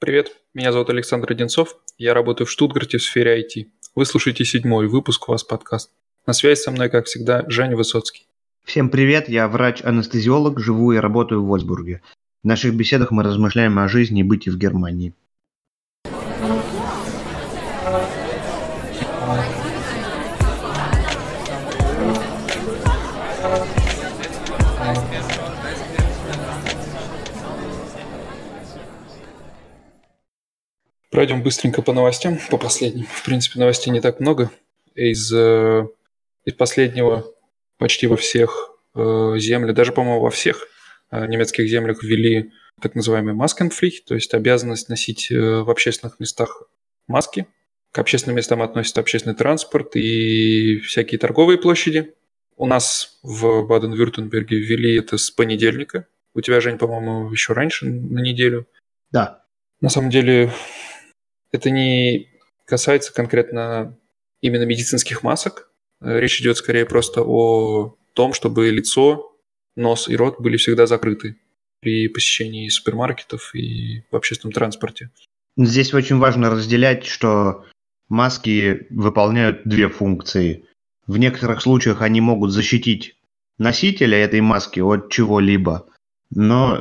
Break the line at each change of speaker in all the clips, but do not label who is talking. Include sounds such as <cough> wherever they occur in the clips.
Привет, меня зовут Александр Одинцов, я работаю в Штутгарте в сфере IT. Вы слушаете седьмой выпуск у вас подкаст. На связи со мной, как всегда, Женя Высоцкий.
Всем привет, я врач-анестезиолог, живу и работаю в Вольсбурге. В наших беседах мы размышляем о жизни и бытии в Германии.
Пройдем быстренько по новостям, по последним. В принципе, новостей не так много. Из, э, из последнего почти во всех э, землях, даже, по-моему, во всех э, немецких землях ввели так называемый маскенфлих, то есть обязанность носить в общественных местах маски. К общественным местам относится общественный транспорт и всякие торговые площади. У нас в Баден-Вюртемберге ввели это с понедельника. У тебя, Жень, по-моему, еще раньше на неделю.
Да.
На самом деле это не касается конкретно именно медицинских масок. Речь идет скорее просто о том, чтобы лицо, нос и рот были всегда закрыты при посещении супермаркетов и в общественном транспорте.
Здесь очень важно разделять, что маски выполняют две функции. В некоторых случаях они могут защитить носителя этой маски от чего-либо, но э,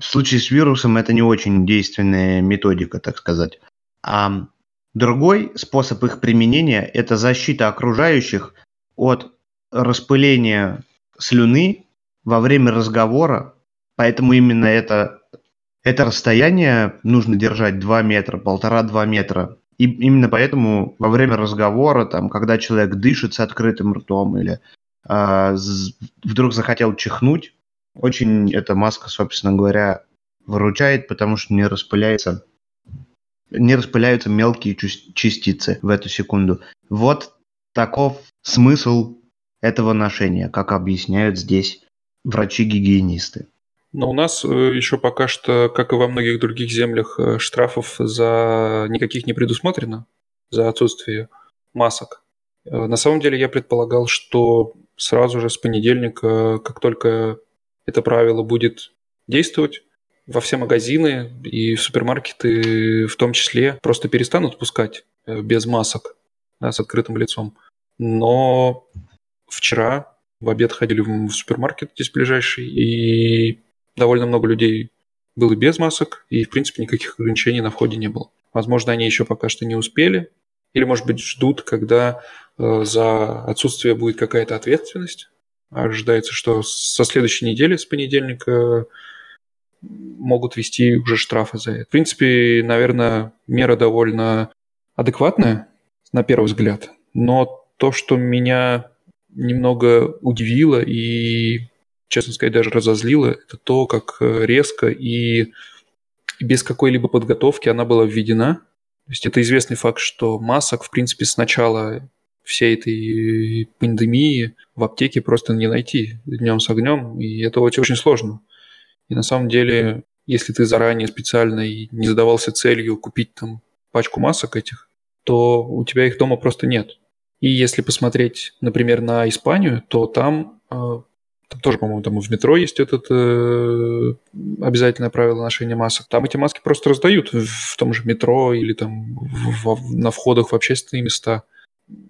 в случае с вирусом это не очень действенная методика, так сказать. А другой способ их применения – это защита окружающих от распыления слюны во время разговора, поэтому именно это, это расстояние нужно держать 2 метра, полтора-два метра. И именно поэтому во время разговора, там, когда человек дышит с открытым ртом или э, вдруг захотел чихнуть, очень эта маска, собственно говоря, выручает, потому что не распыляется не распыляются мелкие частицы в эту секунду. Вот таков смысл этого ношения, как объясняют здесь врачи-гигиенисты.
Но у нас э, еще пока что, как и во многих других землях, э, штрафов за никаких не предусмотрено, за отсутствие масок. Э, на самом деле я предполагал, что сразу же с понедельника, как только это правило будет действовать, во все магазины и супермаркеты в том числе просто перестанут пускать э, без масок да, с открытым лицом. Но вчера в обед ходили в супермаркет здесь ближайший, и довольно много людей было без масок, и, в принципе, никаких ограничений на входе не было. Возможно, они еще пока что не успели, или, может быть, ждут, когда э, за отсутствие будет какая-то ответственность. Ожидается, что со следующей недели, с понедельника, могут вести уже штрафы за это. В принципе, наверное, мера довольно адекватная на первый взгляд, но то, что меня немного удивило и, честно сказать, даже разозлило, это то, как резко и без какой-либо подготовки она была введена. То есть это известный факт, что масок, в принципе, с начала всей этой пандемии в аптеке просто не найти днем с огнем, и это очень, очень сложно. И на самом деле, если ты заранее специально и не задавался целью купить там пачку масок этих, то у тебя их дома просто нет. И если посмотреть, например, на Испанию, то там, э, там тоже, по-моему, там в метро есть это э, обязательное правило ношения масок. Там эти маски просто раздают в том же метро или там в, в, на входах в общественные места.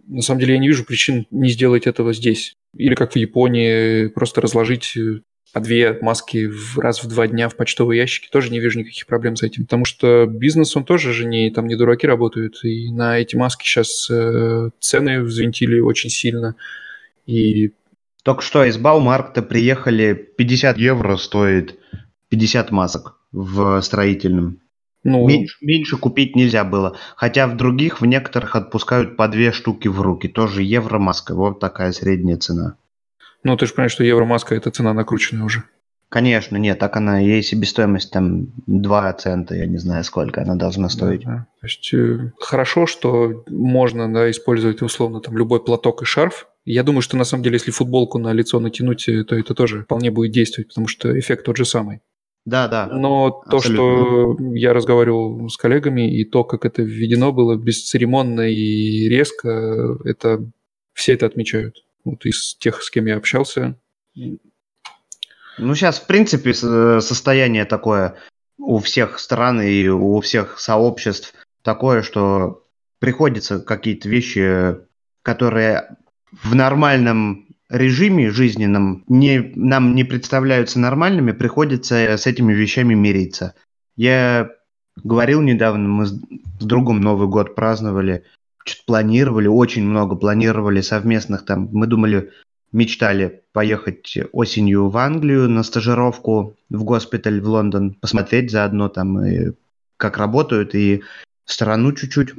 На самом деле я не вижу причин не сделать этого здесь. Или как в Японии, просто разложить э, по две маски в, раз в два дня в почтовые ящики, тоже не вижу никаких проблем с этим. Потому что бизнес, он тоже же не, там не дураки работают. И на эти маски сейчас э, цены взвинтили очень сильно. И...
Только что из Баумаркта приехали 50 евро стоит 50 масок в строительном. Ну, меньше, меньше купить нельзя было. Хотя в других, в некоторых отпускают по две штуки в руки. Тоже евро маска. Вот такая средняя цена.
Ну, ты же понимаешь, что евромаска – это цена накрученная уже.
Конечно, нет, так она, ей себестоимость там 2 цента, я не знаю, сколько она должна стоить. Да, да.
То есть э, хорошо, что можно да, использовать условно там любой платок и шарф. Я думаю, что на самом деле, если футболку на лицо натянуть, э, то это тоже вполне будет действовать, потому что эффект тот же самый.
Да, да.
Но абсолютно. то, что я разговаривал с коллегами, и то, как это введено было бесцеремонно и резко, это все это отмечают вот из тех, с кем я общался.
Ну, сейчас, в принципе, состояние такое у всех стран и у всех сообществ такое, что приходится какие-то вещи, которые в нормальном режиме жизненном не, нам не представляются нормальными, приходится с этими вещами мириться. Я говорил недавно, мы с другом Новый год праздновали, что-то планировали, очень много планировали совместных там. Мы думали, мечтали поехать осенью в Англию на стажировку в госпиталь в Лондон, посмотреть заодно там, и как работают, и страну чуть-чуть,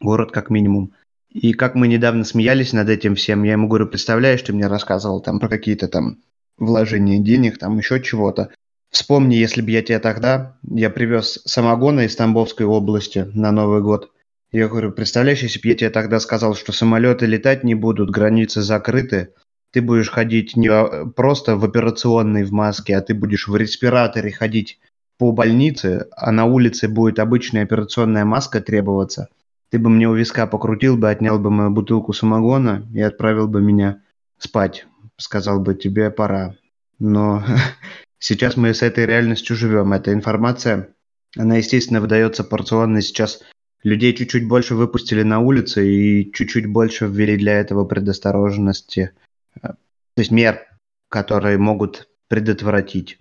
город как минимум. И как мы недавно смеялись над этим всем, я ему говорю, представляешь, ты мне рассказывал там про какие-то там вложения денег, там еще чего-то. Вспомни, если бы я тебе тогда, я привез самогона из Тамбовской области на Новый год. Я говорю, представляешь, если бы я тебе тогда сказал, что самолеты летать не будут, границы закрыты, ты будешь ходить не просто в операционной в маске, а ты будешь в респираторе ходить по больнице, а на улице будет обычная операционная маска требоваться. Ты бы мне у виска покрутил бы, отнял бы мою бутылку самогона и отправил бы меня спать. Сказал бы, тебе пора. Но <laughs> сейчас мы с этой реальностью живем. Эта информация, она, естественно, выдается порционно. Сейчас людей чуть-чуть больше выпустили на улицы и чуть-чуть больше ввели для этого предосторожности. То есть мер, которые могут предотвратить.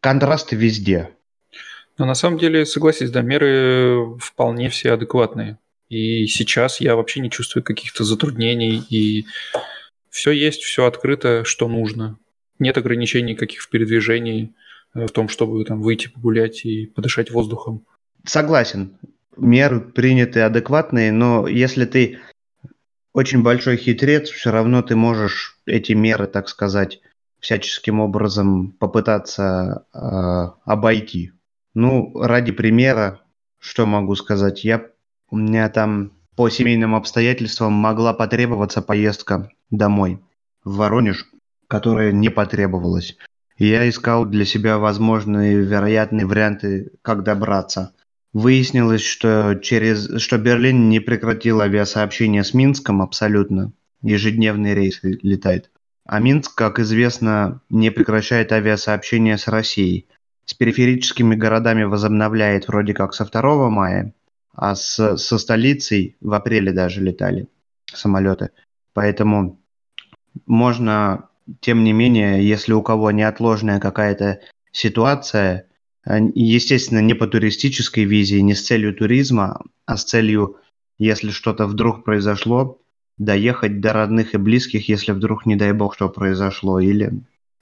Контрасты везде.
Но на самом деле, согласись, да, меры вполне все адекватные. И сейчас я вообще не чувствую каких-то затруднений, и все есть, все открыто, что нужно. Нет ограничений каких в передвижении, э, в том, чтобы там выйти погулять и подышать воздухом.
Согласен. Меры приняты адекватные, но если ты очень большой хитрец, все равно ты можешь эти меры, так сказать, всяческим образом попытаться э, обойти. Ну, ради примера, что могу сказать, я у меня там по семейным обстоятельствам могла потребоваться поездка домой, в Воронеж, которая не потребовалась. я искал для себя возможные вероятные варианты, как добраться. Выяснилось, что, через, что Берлин не прекратил авиасообщение с Минском абсолютно. Ежедневный рейс летает. А Минск, как известно, не прекращает авиасообщение с Россией. С периферическими городами возобновляет вроде как со 2 мая, а с, со столицей в апреле даже летали самолеты. Поэтому можно, тем не менее, если у кого неотложная какая-то ситуация, э, естественно, не по туристической визе, не с целью туризма, а с целью, если что-то вдруг произошло, доехать до родных и близких, если вдруг, не дай бог, что произошло, или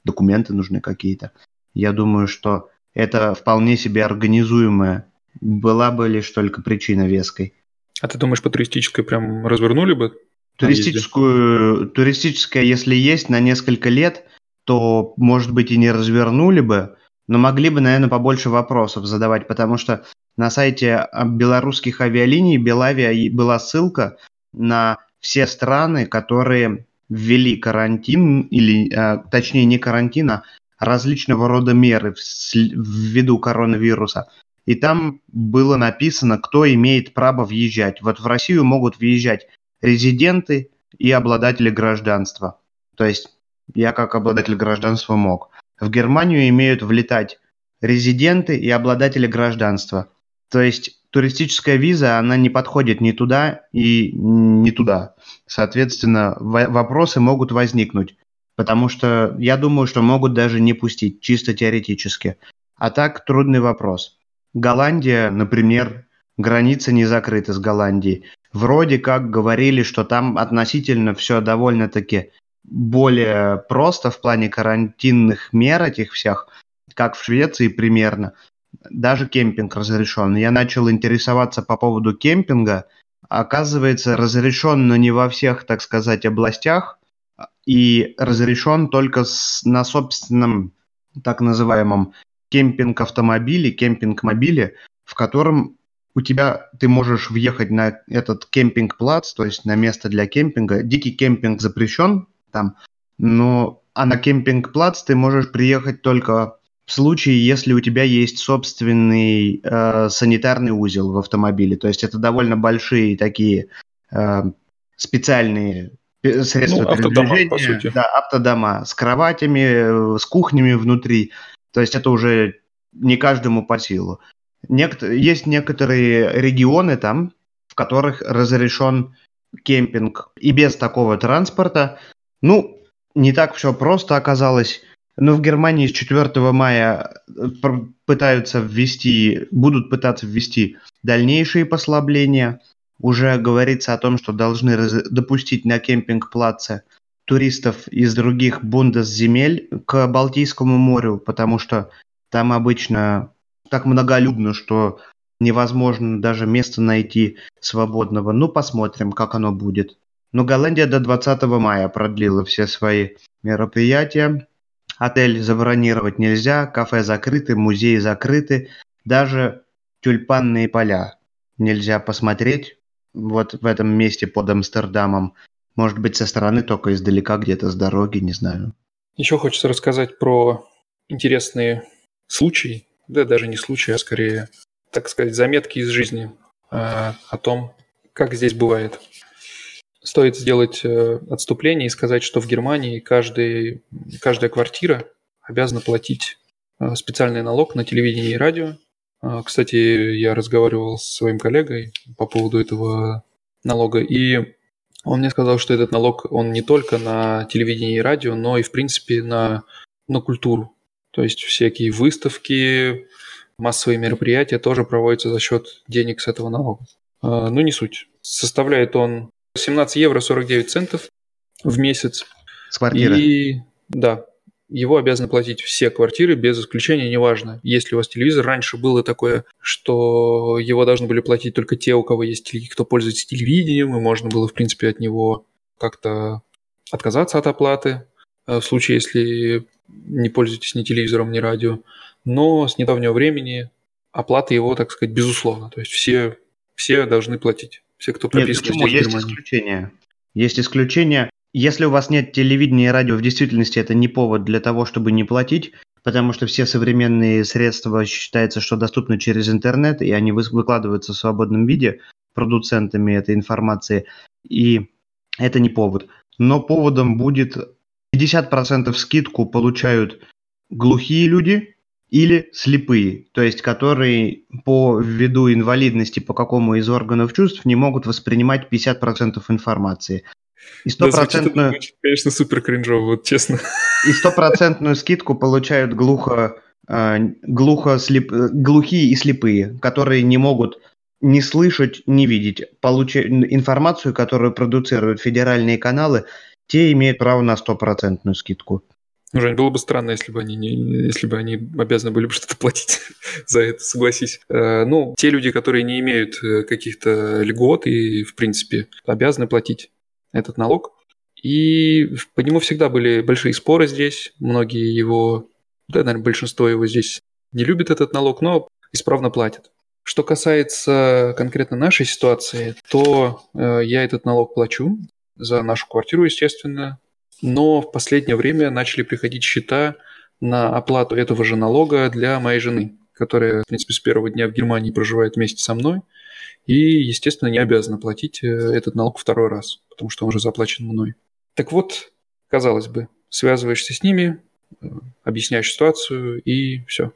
документы нужны какие-то. Я думаю, что это вполне себе организуемая была бы лишь только причина веской.
А ты думаешь, по туристической прям развернули бы?
Туристическую, туристическая, если есть на несколько лет, то, может быть, и не развернули бы, но могли бы, наверное, побольше вопросов задавать, потому что на сайте белорусских авиалиний Белавия была ссылка на все страны, которые ввели карантин, или, а, точнее, не карантин, а различного рода меры ввиду коронавируса. И там было написано, кто имеет право въезжать. Вот в Россию могут въезжать резиденты и обладатели гражданства. То есть я как обладатель гражданства мог. В Германию имеют влетать резиденты и обладатели гражданства. То есть туристическая виза, она не подходит ни туда и ни туда. Соответственно, вопросы могут возникнуть. Потому что я думаю, что могут даже не пустить, чисто теоретически. А так трудный вопрос. Голландия, например, граница не закрыта с Голландией. Вроде как говорили, что там относительно все довольно-таки более просто в плане карантинных мер этих всех, как в Швеции примерно. Даже кемпинг разрешен. Я начал интересоваться по поводу кемпинга. Оказывается, разрешен, но не во всех, так сказать, областях. И разрешен только с, на собственном так называемом кемпинг-автомобиле, кемпинг-мобиле, в котором у тебя ты можешь въехать на этот Campingplatz, то есть на место для кемпинга. Дикий кемпинг запрещен там, но а на Campingplatz ты можешь приехать только в случае, если у тебя есть собственный э, санитарный узел в автомобиле. То есть это довольно большие такие э, специальные средства ну, передвижения. Автодома, по сути. Да, автодома с кроватями, э, с кухнями внутри. То есть это уже не каждому по силу. Нек- есть некоторые регионы там, в которых разрешен кемпинг и без такого транспорта. Ну, не так все просто оказалось. Но в Германии с 4 мая э, пытаются ввести, будут пытаться ввести дальнейшие послабления. Уже говорится о том, что должны допустить на Campingplätze туристов из других бундес-земель к Балтийскому морю, потому что там обычно так многолюдно, что невозможно даже место найти свободного. Ну, посмотрим, как оно будет. Но Голландия до 20 мая продлила все свои мероприятия. Отель забронировать нельзя, кафе закрыты, музеи закрыты, даже тюльпанные поля нельзя посмотреть вот в этом месте под Амстердамом. Может быть, со стороны только издалека, где-то с дороги, не знаю.
Еще хочется рассказать про интересные случаи, да даже не случаи, а скорее, так сказать, заметки из жизни э, о том, как здесь бывает. Стоит сделать э, отступление и сказать, что в Германии каждый, каждая квартира обязана платить э, специальный налог на телевидение и радио. Э, кстати, я разговаривал с своим коллегой по поводу этого налога, и он мне сказал, что этот налог, он не только на телевидение и радио, но и, в принципе, на, на культуру. То есть всякие выставки, массовые мероприятия тоже проводятся за счет денег с этого налога. А, ну, не суть. Составляет он 17 евро 49 центов в месяц.
С квартиры?
И, да, его обязаны платить все квартиры, без исключения, неважно. Если у вас телевизор, раньше было такое, что его должны были платить только те, у кого есть, кто пользуется телевидением, и можно было, в принципе, от него как-то отказаться от оплаты, э, в случае, если не пользуетесь ни телевизором, ни радио. Но с недавнего времени оплата его, так сказать, безусловно. То есть все, все должны платить. Все, кто прописан
Нет, почему? Есть исключения. Есть исключения. Если у вас нет телевидения и радио, в действительности это не повод для того, чтобы не платить, потому что все современные средства считается, что доступны через интернет, и они выкладываются в свободном виде продуцентами этой информации, и это не повод. Но поводом будет 50% скидку получают глухие люди или слепые, то есть которые по ввиду инвалидности по какому из органов чувств не могут воспринимать 50% информации.
И стопроцентную... Да, конечно, супер кринжово, вот честно.
И стопроцентную скидку получают глухо, э, глухо слеп... глухие и слепые, которые не могут не слышать, не видеть. Получ... Информацию, которую продуцируют федеральные каналы, те имеют право на стопроцентную скидку.
Ну, Жень, было бы странно, если бы они, не, если бы они обязаны были бы что-то <laughs> платить за это, согласись. Э, ну, те люди, которые не имеют э, каких-то льгот и, в принципе, обязаны платить этот налог. И по нему всегда были большие споры здесь. Многие его, да, наверное, большинство его здесь не любит этот налог, но исправно платят. Что касается конкретно нашей ситуации, то э, я этот налог плачу за нашу квартиру, естественно. Но в последнее время начали приходить счета на оплату этого же налога для моей жены, которая, в принципе, с первого дня в Германии проживает вместе со мной. И, естественно, не обязана платить э, этот налог второй раз, потому что он уже заплачен мной. Так вот, казалось бы, связываешься с ними, э, объясняешь ситуацию и все.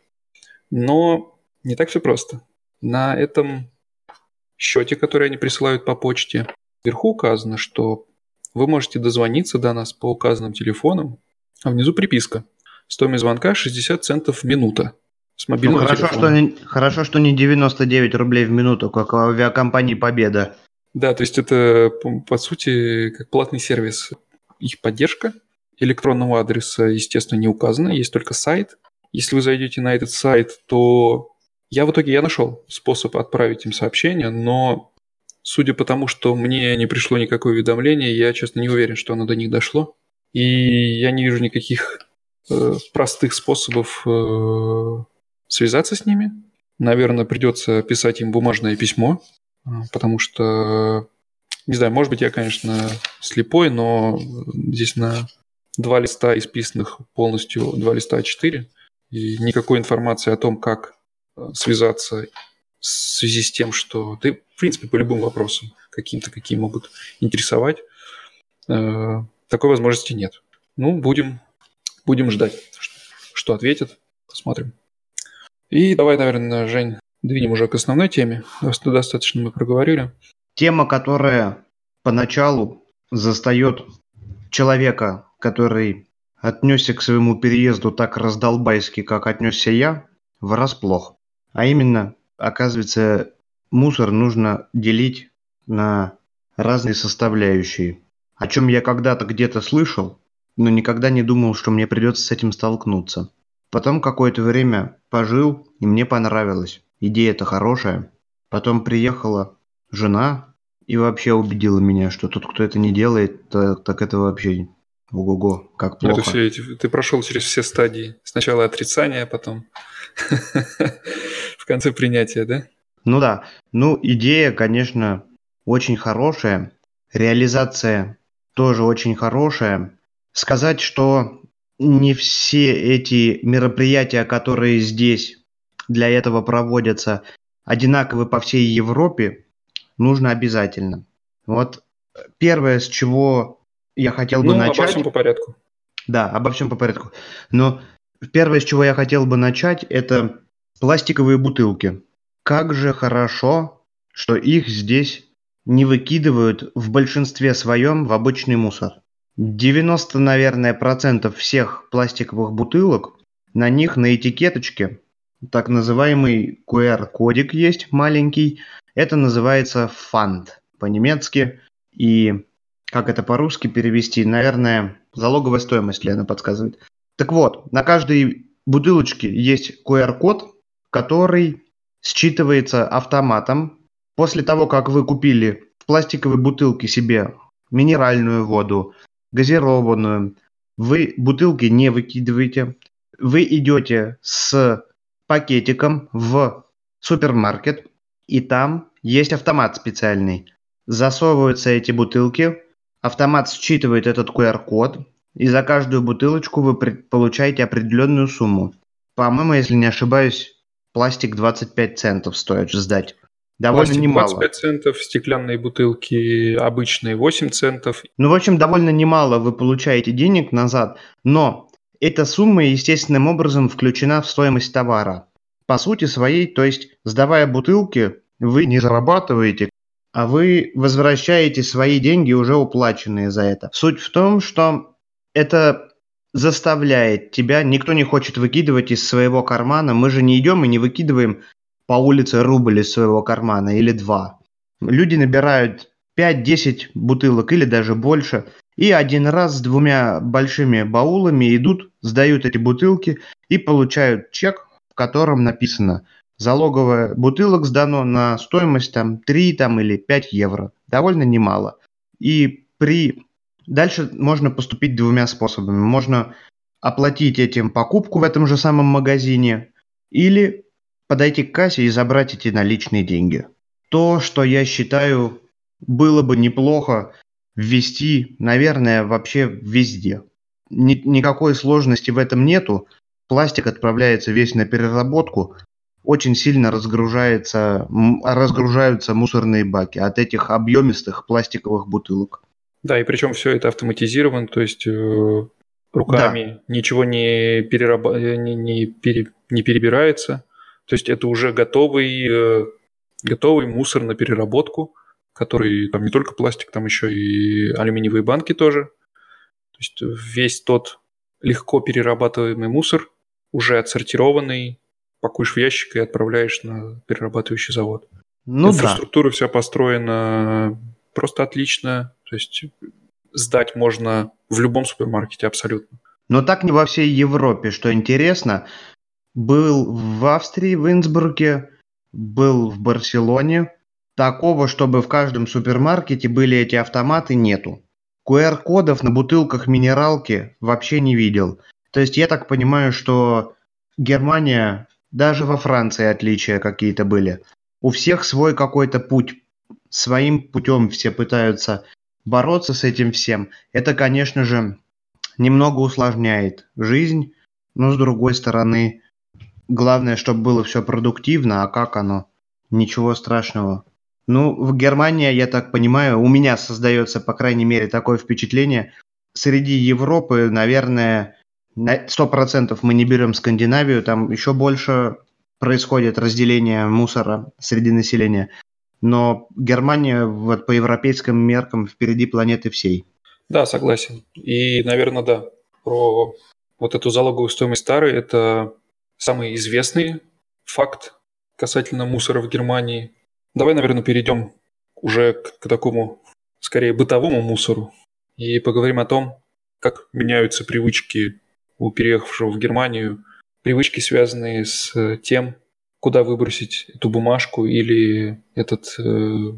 Но не так все просто. На этом счете, который они присылают по почте, вверху указано, что вы можете дозвониться до нас по указанным телефонам, а внизу приписка. Стоимость звонка 60 центов минута.
С мобильного ну, хорошо, телефона. что не, хорошо, что не 99 рублей в минуту, как у авиакомпании «Победа».
Да, то есть это, по, по сути, как платный сервис. Их поддержка электронного адреса, естественно, не указана, есть только сайт. Если вы зайдете на этот сайт, то я в итоге я нашел способ отправить им сообщение, но Судя по тому, что мне не пришло никакое уведомление, я, честно, не уверен, что оно до них дошло. И я не вижу никаких э, простых способов э, связаться с ними. Наверное, придется писать им бумажное письмо, э, потому что, не знаю, может быть, я, конечно, слепой, но здесь на два листа исписанных полностью, два листа А4, и никакой информации о том, как э, связаться в связи с тем, что ты, в принципе, по любым вопросам каким-то, какие могут интересовать, э, такой возможности нет. Ну, будем, будем ждать, что ответят, посмотрим. И давай, наверное, Жень, двинем уже к основной теме. Достаточно мы проговорили.
Тема, которая поначалу застает человека, который отнесся к своему переезду так раздолбайски, как отнесся я, врасплох. А именно, оказывается, мусор нужно делить на разные составляющие, о чем я когда-то где-то слышал, но никогда не думал, что мне придется с этим столкнуться. Потом какое-то время пожил, и мне понравилось. Идея-то хорошая. Потом приехала жена и вообще убедила меня, что тот, кто это не делает, так, так это вообще ого-го, как плохо. Это
все эти, ты прошел через все стадии. Сначала отрицание, потом <laughs> в конце принятия, да?
Ну да. Ну, идея, конечно, очень хорошая. Реализация тоже очень хорошая. Сказать, что не все эти мероприятия, которые здесь для этого проводятся, одинаковы по всей Европе, нужно обязательно. Вот первое, с чего я хотел бы ну, начать... обо
всем по порядку.
Да, обо всем по порядку. Но первое, с чего я хотел бы начать, это пластиковые бутылки. Как же хорошо, что их здесь не выкидывают в большинстве своем в обычный мусор. 90, наверное, процентов всех пластиковых бутылок, на них на этикеточке так называемый QR-кодик есть маленький. Это называется фанд по-немецки. И как это по-русски перевести? Наверное, залоговая стоимость, Лена подсказывает. Так вот, на каждой бутылочке есть QR-код, который считывается автоматом. После того, как вы купили в пластиковой бутылке себе минеральную воду, газированную, вы бутылки не выкидываете. Вы идете с пакетиком в супермаркет, и там есть автомат специальный. Засовываются эти бутылки, автомат считывает этот QR-код, и за каждую бутылочку вы получаете определенную сумму. По-моему, если не ошибаюсь, пластик 25 центов стоит сдать.
Довольно пластик немало. 25 центов, стеклянные бутылки обычные 8 центов.
Ну, в общем, довольно немало вы получаете денег назад, но эта сумма естественным образом включена в стоимость товара. По сути своей, то есть сдавая бутылки, вы не зарабатываете, а вы возвращаете свои деньги, уже уплаченные за это. Суть в том, что это заставляет тебя, никто не хочет выкидывать из своего кармана. Мы же не идем и не выкидываем по улице рубль из своего кармана или два. Люди набирают 5-10 бутылок или даже больше. И один раз с двумя большими баулами идут, сдают эти бутылки и получают чек, в котором написано залоговая бутылок сдано на стоимость там 3 там, или 5 евро. Довольно немало. И при Дальше можно поступить двумя способами. Можно оплатить этим покупку в этом же самом магазине или подойти к кассе и забрать эти наличные деньги. То, что я считаю было бы неплохо ввести, наверное, вообще везде. Ни, никакой сложности в этом нету. Пластик отправляется весь на переработку. Очень сильно разгружается, разгружаются мусорные баки от этих объемистых пластиковых бутылок.
Да, и причем все это автоматизировано, то есть э, руками да. ничего не, перераба... Э, не, не, пере... не перебирается. То есть это уже готовый, э, готовый мусор на переработку, который там не только пластик, там еще и алюминиевые банки тоже. То есть весь тот легко перерабатываемый мусор уже отсортированный, пакуешь в ящик и отправляешь на перерабатывающий завод. Ну Инфраструктура да. вся построена просто отлично. То есть сдать можно в любом супермаркете абсолютно.
Но так не во всей Европе, что интересно. Был в Австрии, в Инсбруке, был в Барселоне. Такого, чтобы в каждом супермаркете были эти автоматы, нету. QR-кодов на бутылках минералки вообще не видел. То есть я так понимаю, что Германия, даже во Франции отличия какие-то были. У всех свой какой-то путь своим путем все пытаются бороться с этим всем. Это, конечно же, немного усложняет жизнь, но с другой стороны, главное, чтобы было все продуктивно, а как оно? Ничего страшного. Ну, в Германии, я так понимаю, у меня создается, по крайней мере, такое впечатление, среди Европы, наверное, на 100% мы не берем Скандинавию, там еще больше происходит разделение мусора среди населения. Но Германия вот по европейским меркам впереди планеты всей.
Да, согласен. И, наверное, да, про вот эту залоговую стоимость тары – это самый известный факт касательно мусора в Германии. Давай, наверное, перейдем уже к, к такому, скорее, бытовому мусору и поговорим о том, как меняются привычки у переехавшего в Германию, привычки, связанные с тем, куда выбросить эту бумажку или этот э,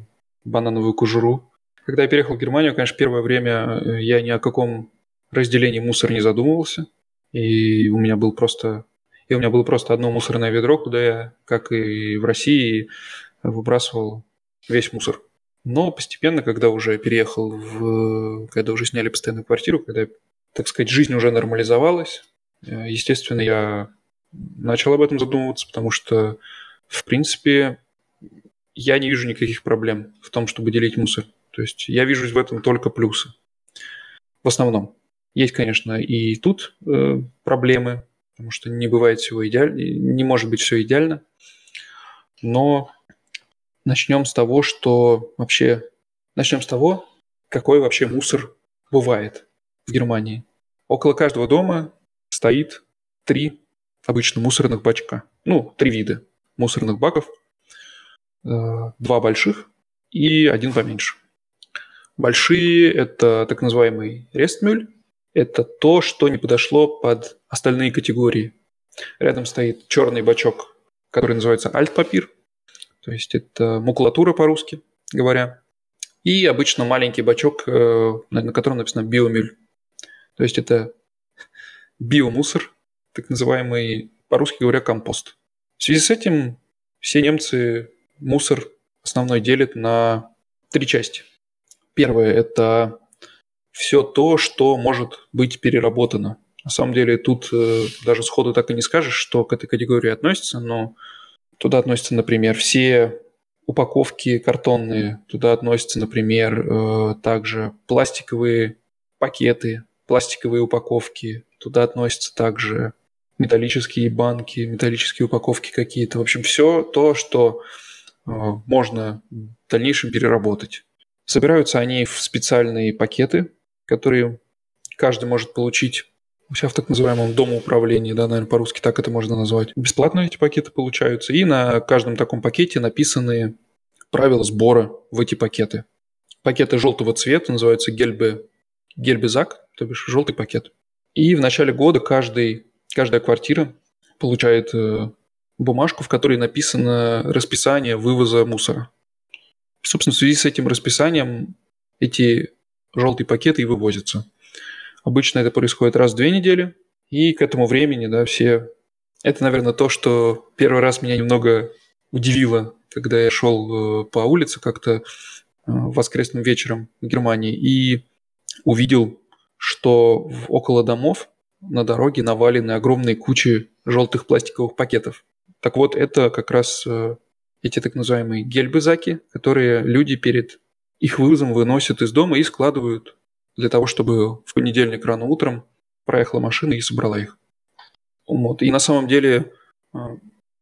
банановую кожуру. Когда я переехал в Германию, конечно, первое время э, я ни о каком разделении мусора не задумывался. И у меня был просто и у меня было просто одно мусорное ведро, куда я, как и в России, выбрасывал весь мусор. Но постепенно, когда уже переехал в... когда уже сняли постоянную квартиру, когда, так сказать, жизнь уже нормализовалась, э, естественно, я начал об этом задумываться, потому что, в принципе, я не вижу никаких проблем в том, чтобы делить мусор. То есть я вижу в этом только плюсы. В основном. Есть, конечно, и тут э, проблемы, потому что не бывает всего идеально, не может быть все идеально. Но начнем с того, что вообще... Начнем с того, какой вообще мусор бывает в Германии. Около каждого дома стоит три обычно мусорных бачка. Ну, три вида мусорных баков. Э, два больших и один поменьше. Большие – это так называемый рестмюль. Это то, что не подошло под остальные категории. Рядом стоит черный бачок, который называется альтпапир. То есть это макулатура по-русски говоря. И обычно маленький бачок, э, на котором написано биомюль. То есть это биомусор, так называемый, по-русски говоря, компост. В связи с этим все немцы мусор основной делят на три части. Первое – это все то, что может быть переработано. На самом деле тут э, даже сходу так и не скажешь, что к этой категории относится, но туда относятся, например, все упаковки картонные, туда относятся, например, э, также пластиковые пакеты, пластиковые упаковки, туда относятся также металлические банки, металлические упаковки какие-то. В общем, все то, что э, можно в дальнейшем переработать. Собираются они в специальные пакеты, которые каждый может получить у себя в так называемом домоуправлении, да, наверное, по-русски так это можно назвать. Бесплатно эти пакеты получаются, и на каждом таком пакете написаны правила сбора в эти пакеты. Пакеты желтого цвета называются гельбе, гельбезак, то бишь желтый пакет. И в начале года каждый, каждая квартира получает э, бумажку, в которой написано расписание вывоза мусора. Собственно, в связи с этим расписанием эти желтые пакеты и вывозятся. Обычно это происходит раз в две недели, и к этому времени, да, все... Это, наверное, то, что первый раз меня немного удивило, когда я шел э, по улице как-то э, воскресным вечером в Германии и увидел, что около домов на дороге навалены огромные кучи желтых пластиковых пакетов. Так вот, это как раз э, эти так называемые гельбызаки, которые люди перед их вывозом выносят из дома и складывают для того, чтобы в понедельник рано утром проехала машина и собрала их. Вот. И на самом деле э,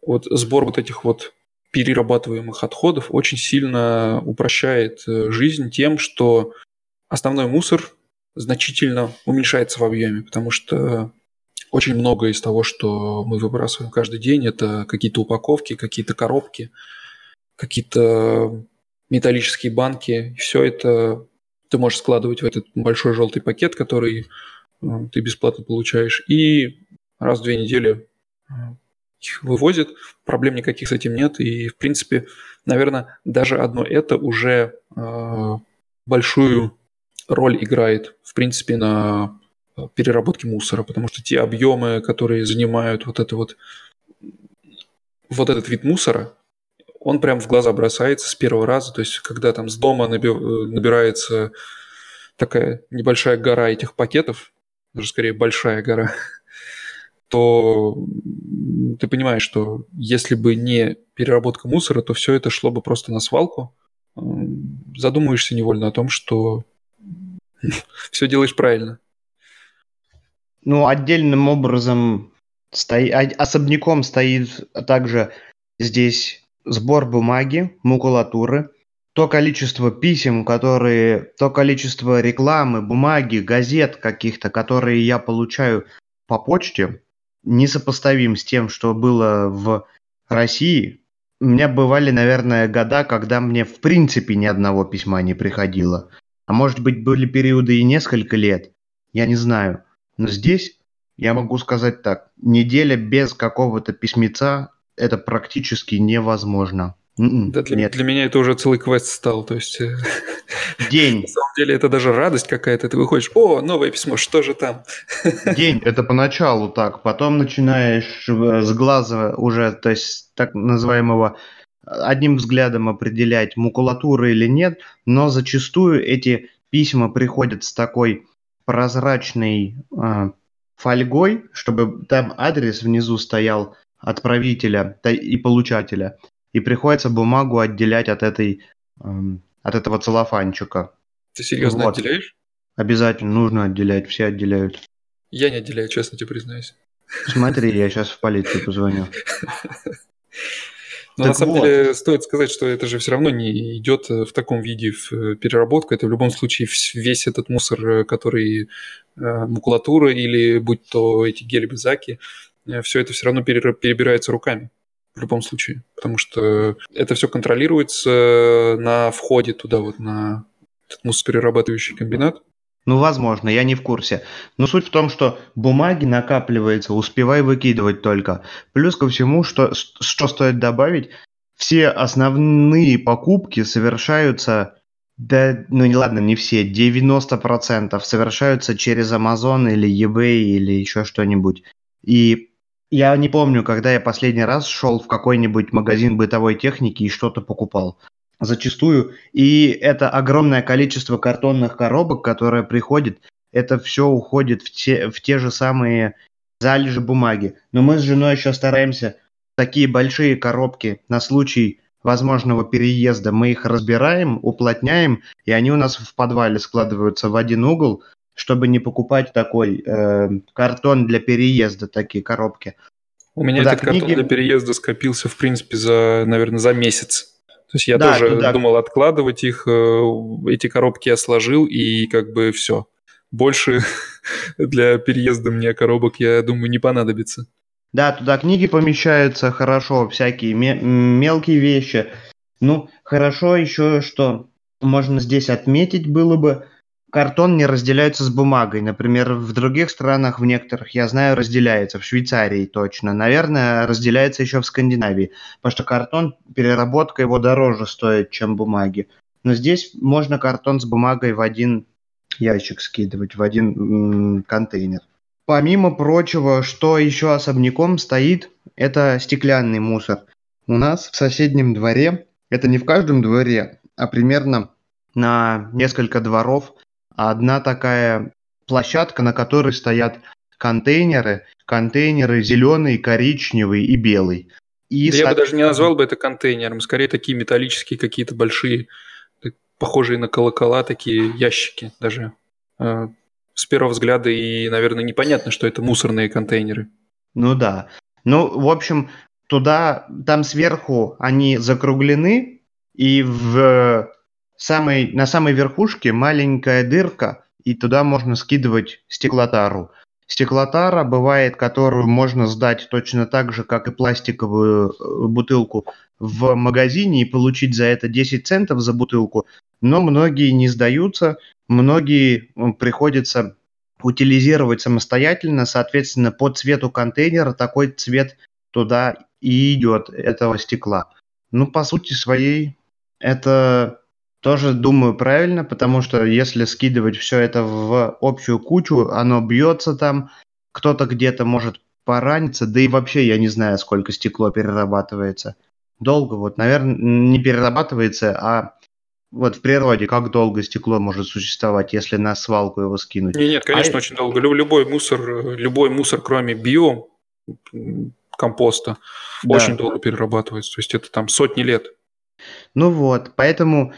вот сбор вот этих вот перерабатываемых отходов очень сильно упрощает э, жизнь тем, что основной мусор значительно уменьшается в объеме, потому что очень много из того, что мы выбрасываем каждый день, это какие-то упаковки, какие-то коробки, какие-то металлические банки. Все это ты можешь складывать в этот большой желтый пакет, который э, ты бесплатно получаешь, и раз в две недели э, их вывозят, проблем никаких с этим нет, и, в принципе, наверное, даже одно это уже э, большую роль играет, в принципе, на переработке мусора, потому что те объемы, которые занимают вот это вот вот этот вид мусора, он прям в глаза бросается с первого раза. То есть, когда там с дома набирается такая небольшая гора этих пакетов, даже скорее большая гора, <laughs> то ты понимаешь, что если бы не переработка мусора, то все это шло бы просто на свалку. Задумываешься невольно о том, что <laughs> все делаешь правильно.
Ну, отдельным образом стои, особняком стоит также здесь сбор бумаги, макулатуры, то количество писем, которые, то количество рекламы, бумаги, газет каких-то, которые я получаю по почте, несопоставим с тем, что было в России. У меня бывали, наверное, года, когда мне в принципе ни одного письма не приходило. А может быть, были периоды и несколько лет. Я не знаю. Но здесь я могу сказать так. Неделя без какого-то письмеца – это практически невозможно.
М-м, да, для, Нет. для меня это уже целый квест стал. То есть э,
День. <laughs>
На самом деле это даже радость какая-то. Ты выходишь, о, новое письмо, что же там? <laughs>
День, это поначалу так. Потом начинаешь э, с глаза уже, то есть так называемого одним взглядом определять, макулатура или нет, но зачастую эти письма приходят с такой прозрачной э, фольгой, чтобы там адрес внизу стоял отправителя и получателя, и приходится бумагу отделять от этой эм, от этого целлофанчика.
Ты серьезно вот. отделяешь?
Обязательно нужно отделять, все отделяют.
Я не отделяю, честно тебе признаюсь.
Смотри, я сейчас в полицию позвоню.
Но так на самом вот. деле стоит сказать, что это же все равно не идет в таком виде в э, переработку. Это в любом случае весь этот мусор, э, который э, макулатура или будь то эти гели-бизаки, все это все равно перебирается руками в любом случае, потому что это все контролируется на входе туда вот на этот мусоперерабатывающий комбинат.
Ну, возможно, я не в курсе. Но суть в том, что бумаги накапливается, успевай выкидывать только. Плюс ко всему, что, что стоит добавить, все основные покупки совершаются, да, ну не ладно, не все, 90% совершаются через Amazon или eBay или еще что-нибудь. И я не помню, когда я последний раз шел в какой-нибудь магазин бытовой техники и что-то покупал. Зачастую. И это огромное количество картонных коробок, которое приходит, это все уходит в те, в те же самые залежи бумаги. Но мы с женой еще стараемся такие большие коробки на случай возможного переезда. Мы их разбираем, уплотняем, и они у нас в подвале складываются в один угол, чтобы не покупать такой э, картон для переезда, такие коробки.
У меня туда этот книги... картон для переезда скопился, в принципе, за, наверное, за месяц. То есть я да, тоже туда... думал откладывать их, э, эти коробки я сложил, и как бы все. Больше <laughs> для переезда мне коробок, я думаю, не понадобится.
Да, туда книги помещаются хорошо, всякие мелкие вещи. Ну, хорошо еще, что можно здесь отметить было бы, картон не разделяется с бумагой. Например, в других странах, в некоторых, я знаю, разделяется. В Швейцарии точно. Наверное, разделяется еще в Скандинавии. Потому что картон, переработка его дороже стоит, чем бумаги. Но здесь можно картон с бумагой в один ящик скидывать, в один м- контейнер. Помимо прочего, что еще особняком стоит, это стеклянный мусор. У нас в соседнем дворе, это не в каждом дворе, а примерно на несколько дворов одна такая площадка, на которой стоят контейнеры, контейнеры зеленый, коричневый и белый.
И, да я бы даже не назвал бы это контейнером, скорее такие металлические какие-то большие, похожие на колокола, такие ящики даже. Э, с первого взгляда и, наверное, непонятно, что это мусорные контейнеры.
Ну да. Ну, в общем, туда, там сверху они закруглены, и в самой, на самой верхушке маленькая дырка, и туда можно скидывать стеклотару. Стеклотара бывает, которую можно сдать точно так же, как и пластиковую э, бутылку в магазине и получить за это 10 центов за бутылку, но многие не сдаются, многие приходится утилизировать самостоятельно, соответственно, по цвету контейнера такой цвет туда и идет этого стекла. Ну, по сути своей, это тоже думаю правильно, потому что если скидывать все это в общую кучу, оно бьется там, кто-то где-то может пораниться, да и вообще я не знаю, сколько стекло перерабатывается. Долго, вот, наверное, не перерабатывается, а вот в природе как долго стекло может существовать, если на свалку его скинуть?
Нет, нет конечно, а... очень долго. Любой мусор, любой мусор, кроме био компоста, да. очень долго перерабатывается. То есть это там сотни лет.
Ну вот, поэтому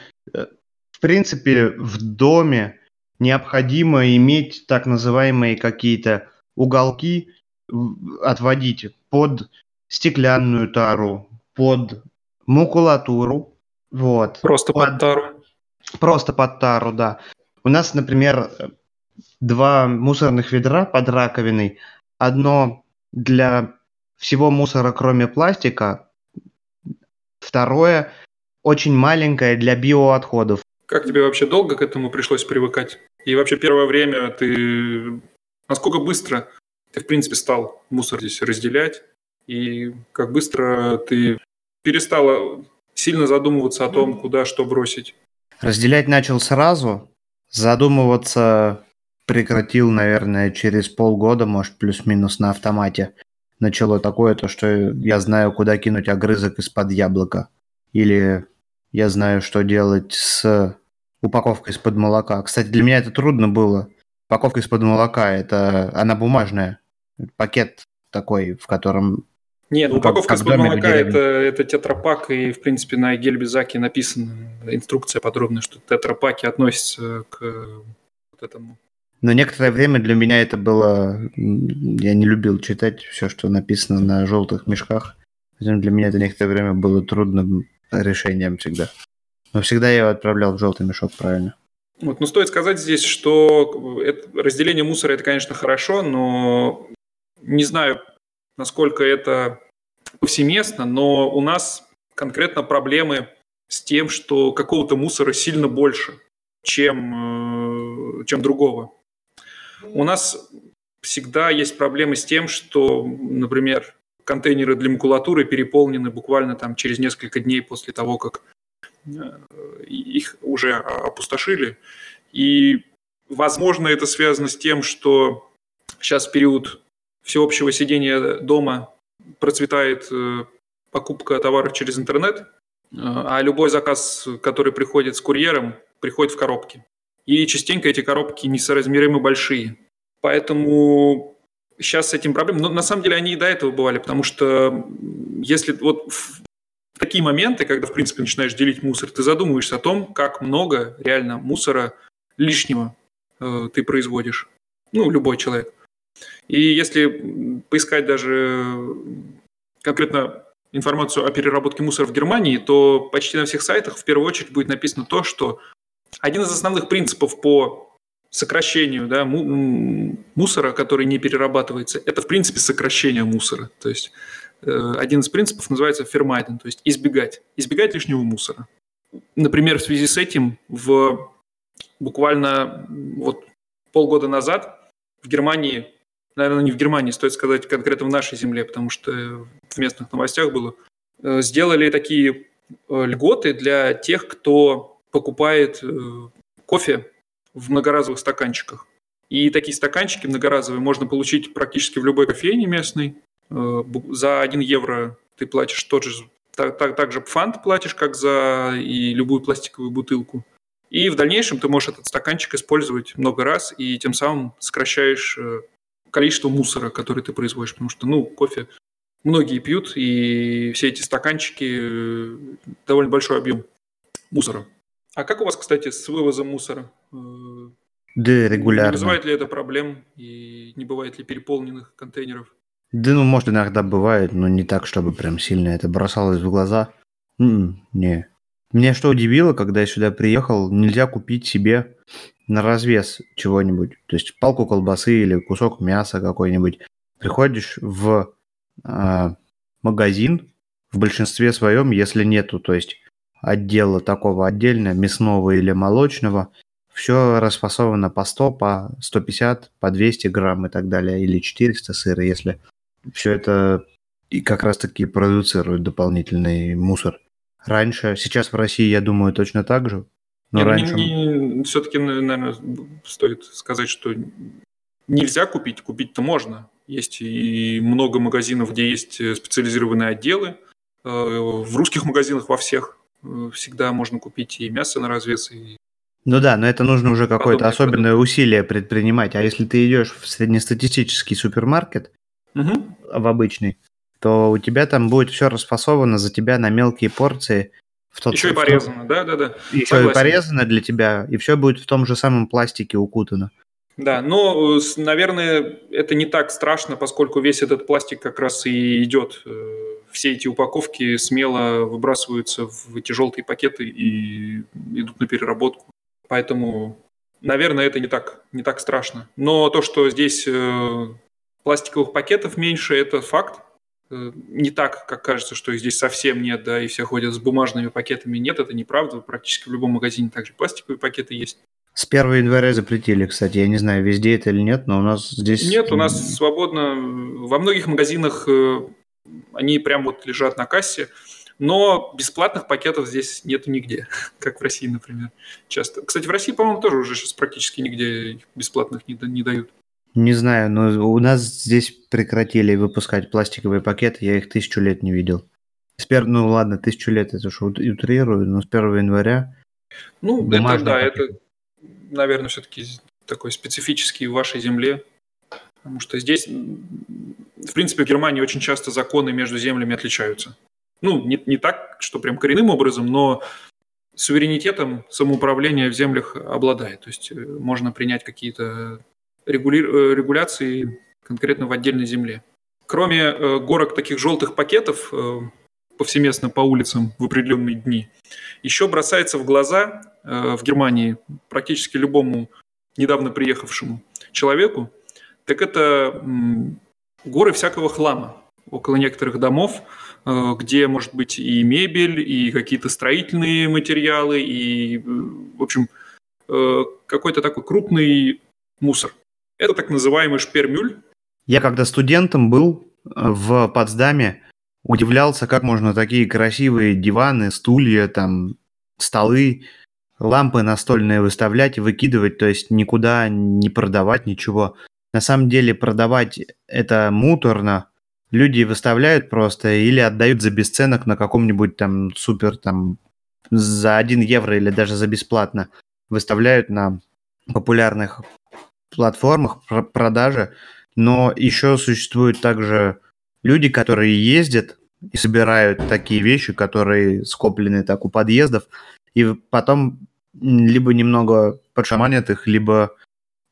в принципе, в доме необходимо иметь так называемые какие-то уголки отводить под стеклянную тару, под макулатуру. Вот.
Просто под, под тару.
Просто под тару, да. У нас, например, два мусорных ведра под раковиной. Одно для всего мусора, кроме пластика. Второе очень маленькое для биоотходов.
Как тебе вообще долго к этому пришлось привыкать? И вообще первое время ты... Насколько быстро ты, в принципе, стал мусор здесь разделять? И как быстро ты перестала сильно задумываться о том, куда что бросить?
Разделять начал сразу. Задумываться прекратил, наверное, через полгода, может, плюс-минус на автомате. Начало такое, то, что я знаю, куда кинуть огрызок из-под яблока. Или я знаю, что делать с упаковкой из-под молока. Кстати, для меня это трудно было. Упаковка из-под молока, это она бумажная. Пакет такой, в котором...
Нет, ну, упаковка из-под молока это, это тетрапак, и, в принципе, на гельбизаке написана инструкция подробная, что тетрапаки относятся к вот этому.
Но некоторое время для меня это было... Я не любил читать все, что написано на желтых мешках. Поэтому для меня это некоторое время было трудным решением всегда. Но всегда я его отправлял в желтый мешок, правильно.
Вот, но стоит сказать здесь, что это, разделение мусора это, конечно, хорошо, но не знаю, насколько это повсеместно, но у нас конкретно проблемы с тем, что какого-то мусора сильно больше, чем, э, чем другого. У нас всегда есть проблемы с тем, что, например, контейнеры для макулатуры переполнены буквально там через несколько дней после того, как э, их уже опустошили. И, возможно, это связано с тем, что сейчас период всеобщего сидения дома процветает э, покупка товаров через интернет, э, а любой заказ, который приходит с курьером, приходит в коробке. И частенько эти коробки несоразмеримо большие. Поэтому сейчас с этим проблем. Но на самом деле они и до этого бывали, потому что если вот в такие моменты, когда, в принципе, начинаешь делить мусор, ты задумываешься о том, как много реально мусора лишнего э, ты производишь. Ну, любой человек. И если поискать даже конкретно информацию о переработке мусора в Германии, то почти на всех сайтах в первую очередь будет написано то, что один из основных принципов по сокращению да, мусора, который не перерабатывается, это, в принципе, сокращение мусора. То есть э, один из принципов называется фермайден, то есть избегать, избегать лишнего мусора. Например, в связи с этим в буквально вот полгода назад в Германии, наверное, не в Германии, стоит сказать конкретно в нашей земле, потому что в местных новостях было, э, сделали такие э, льготы для тех, кто покупает кофе в многоразовых стаканчиках. И такие стаканчики многоразовые можно получить практически в любой кофейне местной. Э, за 1 евро ты платишь тот же, так, так, так же фант платишь, как за и любую пластиковую бутылку. И в дальнейшем ты можешь этот стаканчик использовать много раз, и тем самым сокращаешь э, количество мусора, который ты производишь. Потому что, ну, кофе многие пьют, и все эти стаканчики э, довольно большой объем мусора. А как у вас, кстати, с вывозом мусора?
Э, да, регулярно. Не
вызывает ли это проблем и не бывает ли переполненных контейнеров?
Да, ну, может, иногда бывает, но не так, чтобы прям сильно это бросалось в глаза. М-м, не. Меня что удивило, когда я сюда приехал, нельзя купить себе на развес чего-нибудь. То есть палку колбасы или кусок мяса какой-нибудь. Приходишь в э, магазин, в большинстве своем, если нету, то есть отдела такого отдельно, мясного или молочного, все расфасовано по 100, по 150, по 200 грамм и так далее, или 400 сыра, если все это и как раз-таки продуцирует дополнительный мусор. Раньше, сейчас в России, я думаю, точно так же.
Но Нет, раньше... не, все-таки, наверное, стоит сказать, что нельзя купить, купить-то можно. Есть и много магазинов, где есть специализированные отделы. Э, в русских магазинах во всех Э, всегда можно купить и мясо на развес, и
ну да, но это нужно уже какое-то особенное продукты. усилие предпринимать. А если ты идешь в среднестатистический супермаркет, угу. в обычный, то у тебя там будет все расфасовано за тебя на мелкие порции.
В тот, Еще и порезано, да, да, да.
Еще Согласен. и порезано для тебя, и все будет в том же самом пластике укутано.
Да, но, наверное, это не так страшно, поскольку весь этот пластик как раз и идет. Все эти упаковки смело выбрасываются в эти желтые пакеты и идут на переработку. Поэтому, наверное, это не так, не так страшно. Но то, что здесь э, пластиковых пакетов меньше, это факт. Э, не так, как кажется, что их здесь совсем нет, да, и все ходят с бумажными пакетами. Нет, это неправда. Практически в любом магазине также пластиковые пакеты есть.
С 1 января запретили, кстати. Я не знаю, везде это или нет, но у нас здесь...
Нет, у нас свободно. Во многих магазинах э, они прям вот лежат на кассе. Но бесплатных пакетов здесь нету нигде, <laughs> как в России, например, часто. Кстати, в России, по-моему, тоже уже сейчас практически нигде бесплатных не, не дают.
Не знаю, но у нас здесь прекратили выпускать пластиковые пакеты, я их тысячу лет не видел. С пер... Ну ладно, тысячу лет это что утрирую, но с 1 января...
Ну, это да, пакеты. это наверное, все-таки такой специфический в вашей земле. Потому что здесь, в принципе, в Германии очень часто законы между землями отличаются. Ну, не, не так, что прям коренным образом, но суверенитетом самоуправление в землях обладает. То есть э, можно принять какие-то регули... Э, регуляции конкретно в отдельной земле. Кроме э, горок таких желтых пакетов, повсеместно по улицам в определенные дни. Еще бросается в глаза в Германии практически любому недавно приехавшему человеку, так это горы всякого хлама около некоторых домов, э, где может быть и мебель, и какие-то строительные материалы, и, э, в общем, э, какой-то такой крупный мусор. Это так называемый шпермюль.
Я когда студентом был в Потсдаме, удивлялся, как можно такие красивые диваны, стулья, там, столы, лампы настольные выставлять и выкидывать, то есть никуда не продавать ничего. На самом деле продавать это муторно. Люди выставляют просто или отдают за бесценок на каком-нибудь там супер там за 1 евро или даже за бесплатно. Выставляют на популярных платформах продажи. Но еще существует также люди, которые ездят и собирают такие вещи, которые скоплены так у подъездов, и потом либо немного подшаманят их, либо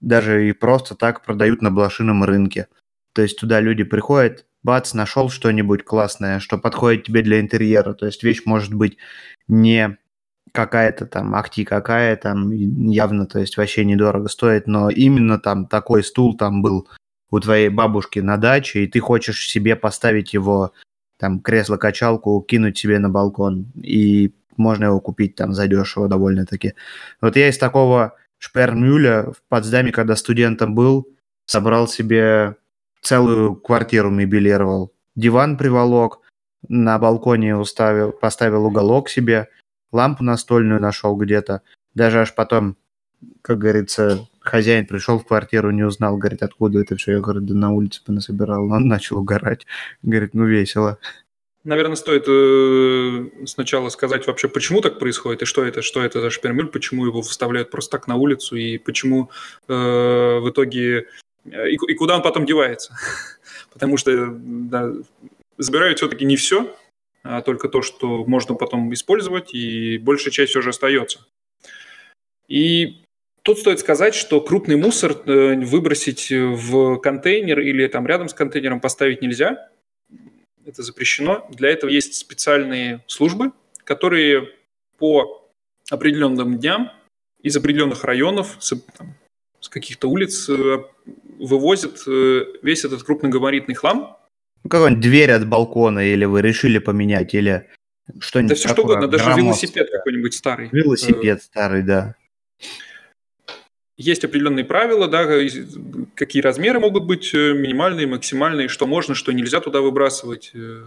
даже и просто так продают на блошином рынке. То есть туда люди приходят, бац, нашел что-нибудь классное, что подходит тебе для интерьера. То есть вещь может быть не какая-то там ахти какая там явно, то есть вообще недорого стоит, но именно там такой стул там был у твоей бабушки на даче, и ты хочешь себе поставить его, там, кресло-качалку, кинуть себе на балкон, и можно его купить там задешево довольно-таки. Вот я из такого шпермюля в Потсдаме, когда студентом был, собрал себе целую квартиру мебелировал. Диван приволок, на балконе уставил, поставил уголок себе, лампу настольную нашел где-то. Даже аж потом, как говорится, хозяин пришел в квартиру, не узнал, говорит, откуда это все. Я говорю, да на улице понасобирал. Он начал угорать. Говорит, ну весело.
Наверное, стоит э, сначала сказать вообще, почему так происходит, и что это, что это за шпермюль, почему его выставляют просто так на улицу, и почему э, в итоге... Э, и, и куда он потом девается. <laughs> Потому что да, забирают все-таки не все, а только то, что можно потом использовать, и большая часть все же остается. И Тут стоит сказать, что крупный мусор э, выбросить в контейнер или там рядом с контейнером поставить нельзя. Это запрещено. Для этого есть специальные службы, которые по определенным дням из определенных районов, с, там, с каких-то улиц э, вывозят э, весь этот крупногабаритный хлам.
Ну, какая-нибудь дверь от балкона, или вы решили поменять, или что-нибудь
Да все что угодно, даже велосипед какой-нибудь старый.
Велосипед старый, да
есть определенные правила, да, какие размеры могут быть э, минимальные, максимальные, что можно, что нельзя туда выбрасывать. Э.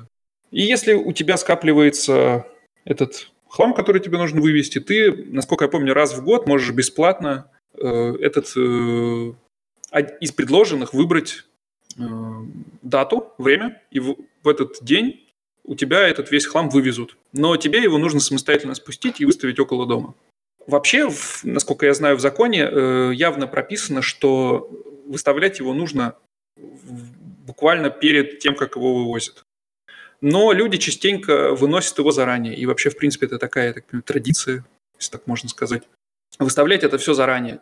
И если у тебя скапливается этот хлам, который тебе нужно вывести, ты, насколько я помню, раз в год можешь бесплатно э, этот э, из предложенных выбрать э, дату, время, и в этот день у тебя этот весь хлам вывезут. Но тебе его нужно самостоятельно спустить и выставить около дома. Вообще, насколько я знаю, в законе э, явно прописано, что выставлять его нужно буквально перед тем, как его вывозят. Но люди частенько выносят его заранее. И вообще, в принципе, это такая так, традиция, если так можно сказать. Выставлять это все заранее.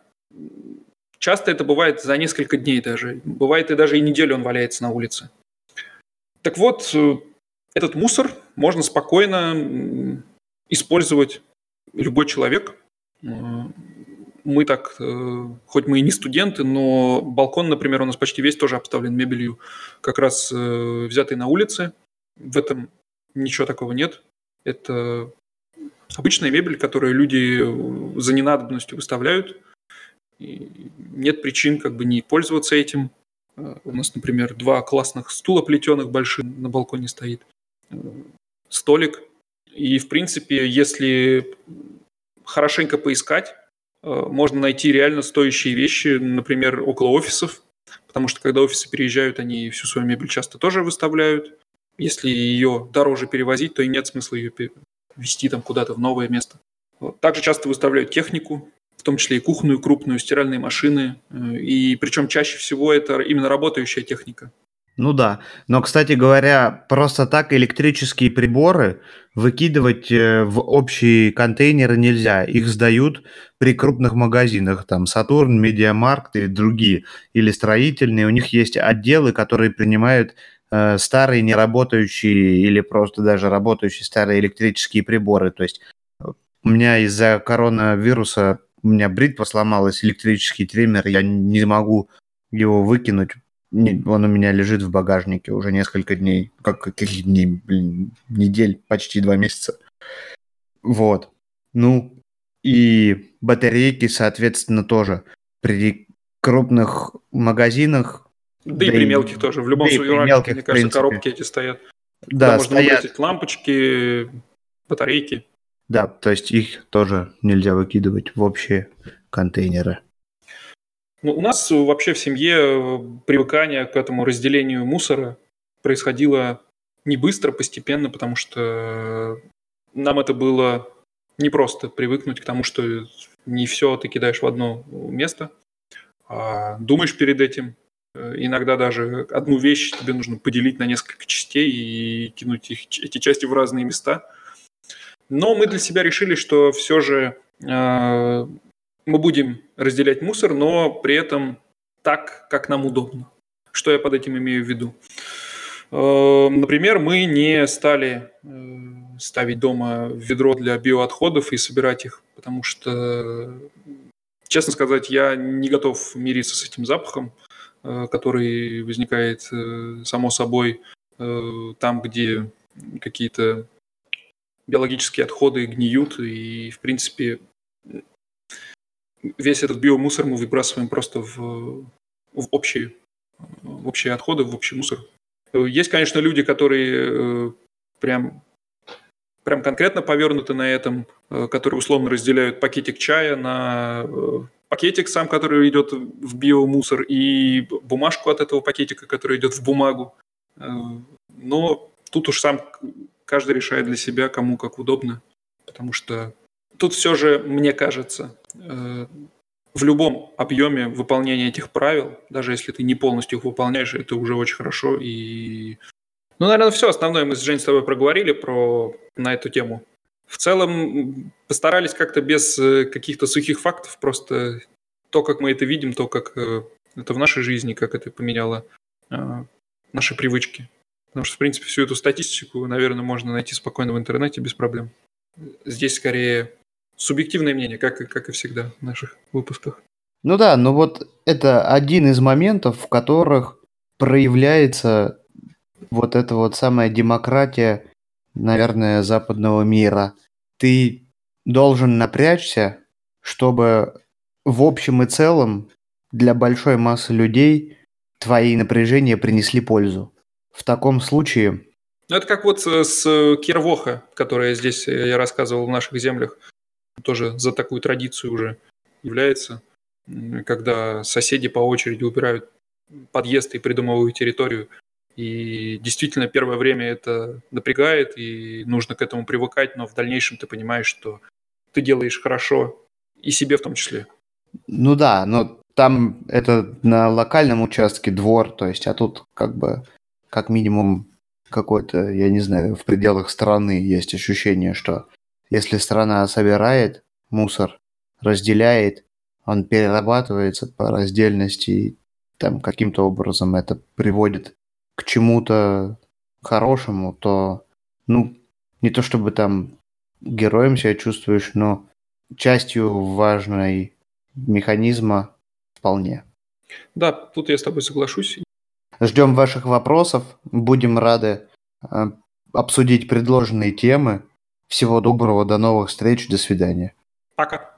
часто это бывает за несколько дней даже. Бывает и даже и неделю он валяется на улице. Так вот, э, этот мусор можно спокойно использовать любой человек. Э, мы так, э, хоть мы и не студенты, но балкон, например, у нас почти весь тоже обставлен мебелью, как раз взятый на улице. В этом ничего такого нет. Это обычная мебель, которую люди за ненадобностью выставляют. И нет причин как бы не пользоваться этим. У нас, например, два классных стула плетеных больших на балконе стоит. Столик. И, в принципе, если хорошенько поискать, можно найти реально стоящие вещи, например, около офисов, потому что когда офисы переезжают, они всю свою мебель часто тоже выставляют. Если ее дороже перевозить, то и нет смысла ее вести там куда-то в новое место. Также часто выставляют технику, в том числе и кухонную, крупную, стиральные машины. Э, и причем чаще всего это именно работающая техника.
Ну да. Но, кстати говоря, просто так электрические приборы выкидывать э, в общие контейнеры нельзя. Их сдают при крупных магазинах, там Сатурн, Медиамаркт и другие, или строительные. У них есть отделы, которые принимают э, старые неработающие или просто даже работающие старые электрические приборы. То есть у меня из-за коронавируса у меня бритва сломалась, электрический триммер, я не могу его выкинуть. Он у меня лежит в багажнике уже несколько дней. Как каких дней? Блин, недель, почти два месяца. Вот. Ну, и батарейки, соответственно, тоже. При крупных магазинах...
Да, да и при мелких тоже. В любом да случае, мелких, мне кажется, коробки эти стоят.
Да, можно стоят.
лампочки, батарейки.
Да, то есть их тоже нельзя выкидывать в общие контейнеры.
Ну, у нас вообще в семье э, привыкание к этому разделению мусора происходило не быстро, постепенно, потому что нам это было непросто привыкнуть к тому, что не все ты кидаешь в одно место, а думаешь перед этим. Э, иногда даже одну вещь тебе нужно поделить на несколько частей и кинуть их, эти части в разные места – но мы для себя решили, что все же э, мы будем разделять мусор, но при этом так, как нам удобно. Что я под этим имею в виду? Э, например, мы не стали э, ставить дома ведро для биоотходов и собирать их, потому что, честно сказать, я не готов мириться с этим запахом, э, который возникает само собой там, где какие-то биологические отходы гниют, и, в принципе, весь этот биомусор мы выбрасываем просто в, в, общие, в общие отходы, в общий мусор. Есть, конечно, люди, которые э, прям, прям конкретно повернуты на этом, э, которые условно разделяют пакетик чая на э, пакетик сам, который идет в биомусор, и бумажку от этого пакетика, который идет в бумагу. Но тут уж сам каждый решает для себя, кому как удобно. Потому что тут все же, мне кажется, э, в любом объеме выполнения этих правил, даже если ты не полностью их выполняешь, это уже очень хорошо. И... Ну, наверное, все основное мы с Женей с тобой проговорили про... на эту тему. В целом постарались как-то без э, каких-то сухих фактов, просто то, как мы это видим, то, как э, это в нашей жизни, как это поменяло наши привычки. Потому что, в принципе, всю эту статистику, наверное, можно найти спокойно в интернете без проблем. Здесь скорее субъективное мнение, как, и, как и всегда в наших выпусках.
Ну да, но вот это один из моментов, в которых проявляется вот эта вот самая демократия, наверное, западного мира. Ты должен напрячься, чтобы в общем и целом для большой массы людей твои напряжения принесли пользу. В таком случае...
Ну, это как вот с Кирвоха, которая здесь, э, я рассказывал, в наших землях, тоже за такую традицию уже является, когда соседи по очереди убирают подъезд и придомовую территорию. И действительно, первое время это напрягает, и нужно к этому привыкать, но в дальнейшем ты понимаешь, что ты делаешь хорошо, и себе в том числе.
Ну да, но там это на локальном участке двор, то есть, а тут как бы как минимум какой-то, я не знаю, в пределах страны есть ощущение, что если страна собирает мусор, разделяет, он перерабатывается по раздельности, и там каким-то образом это приводит к чему-то хорошему, то, ну, не то чтобы там героем себя чувствуешь, но частью важной механизма вполне.
Да, тут я с тобой соглашусь.
Ждем ваших вопросов. Будем рады э, обсудить предложенные темы. Всего доброго, до новых встреч, до свидания.
Пока.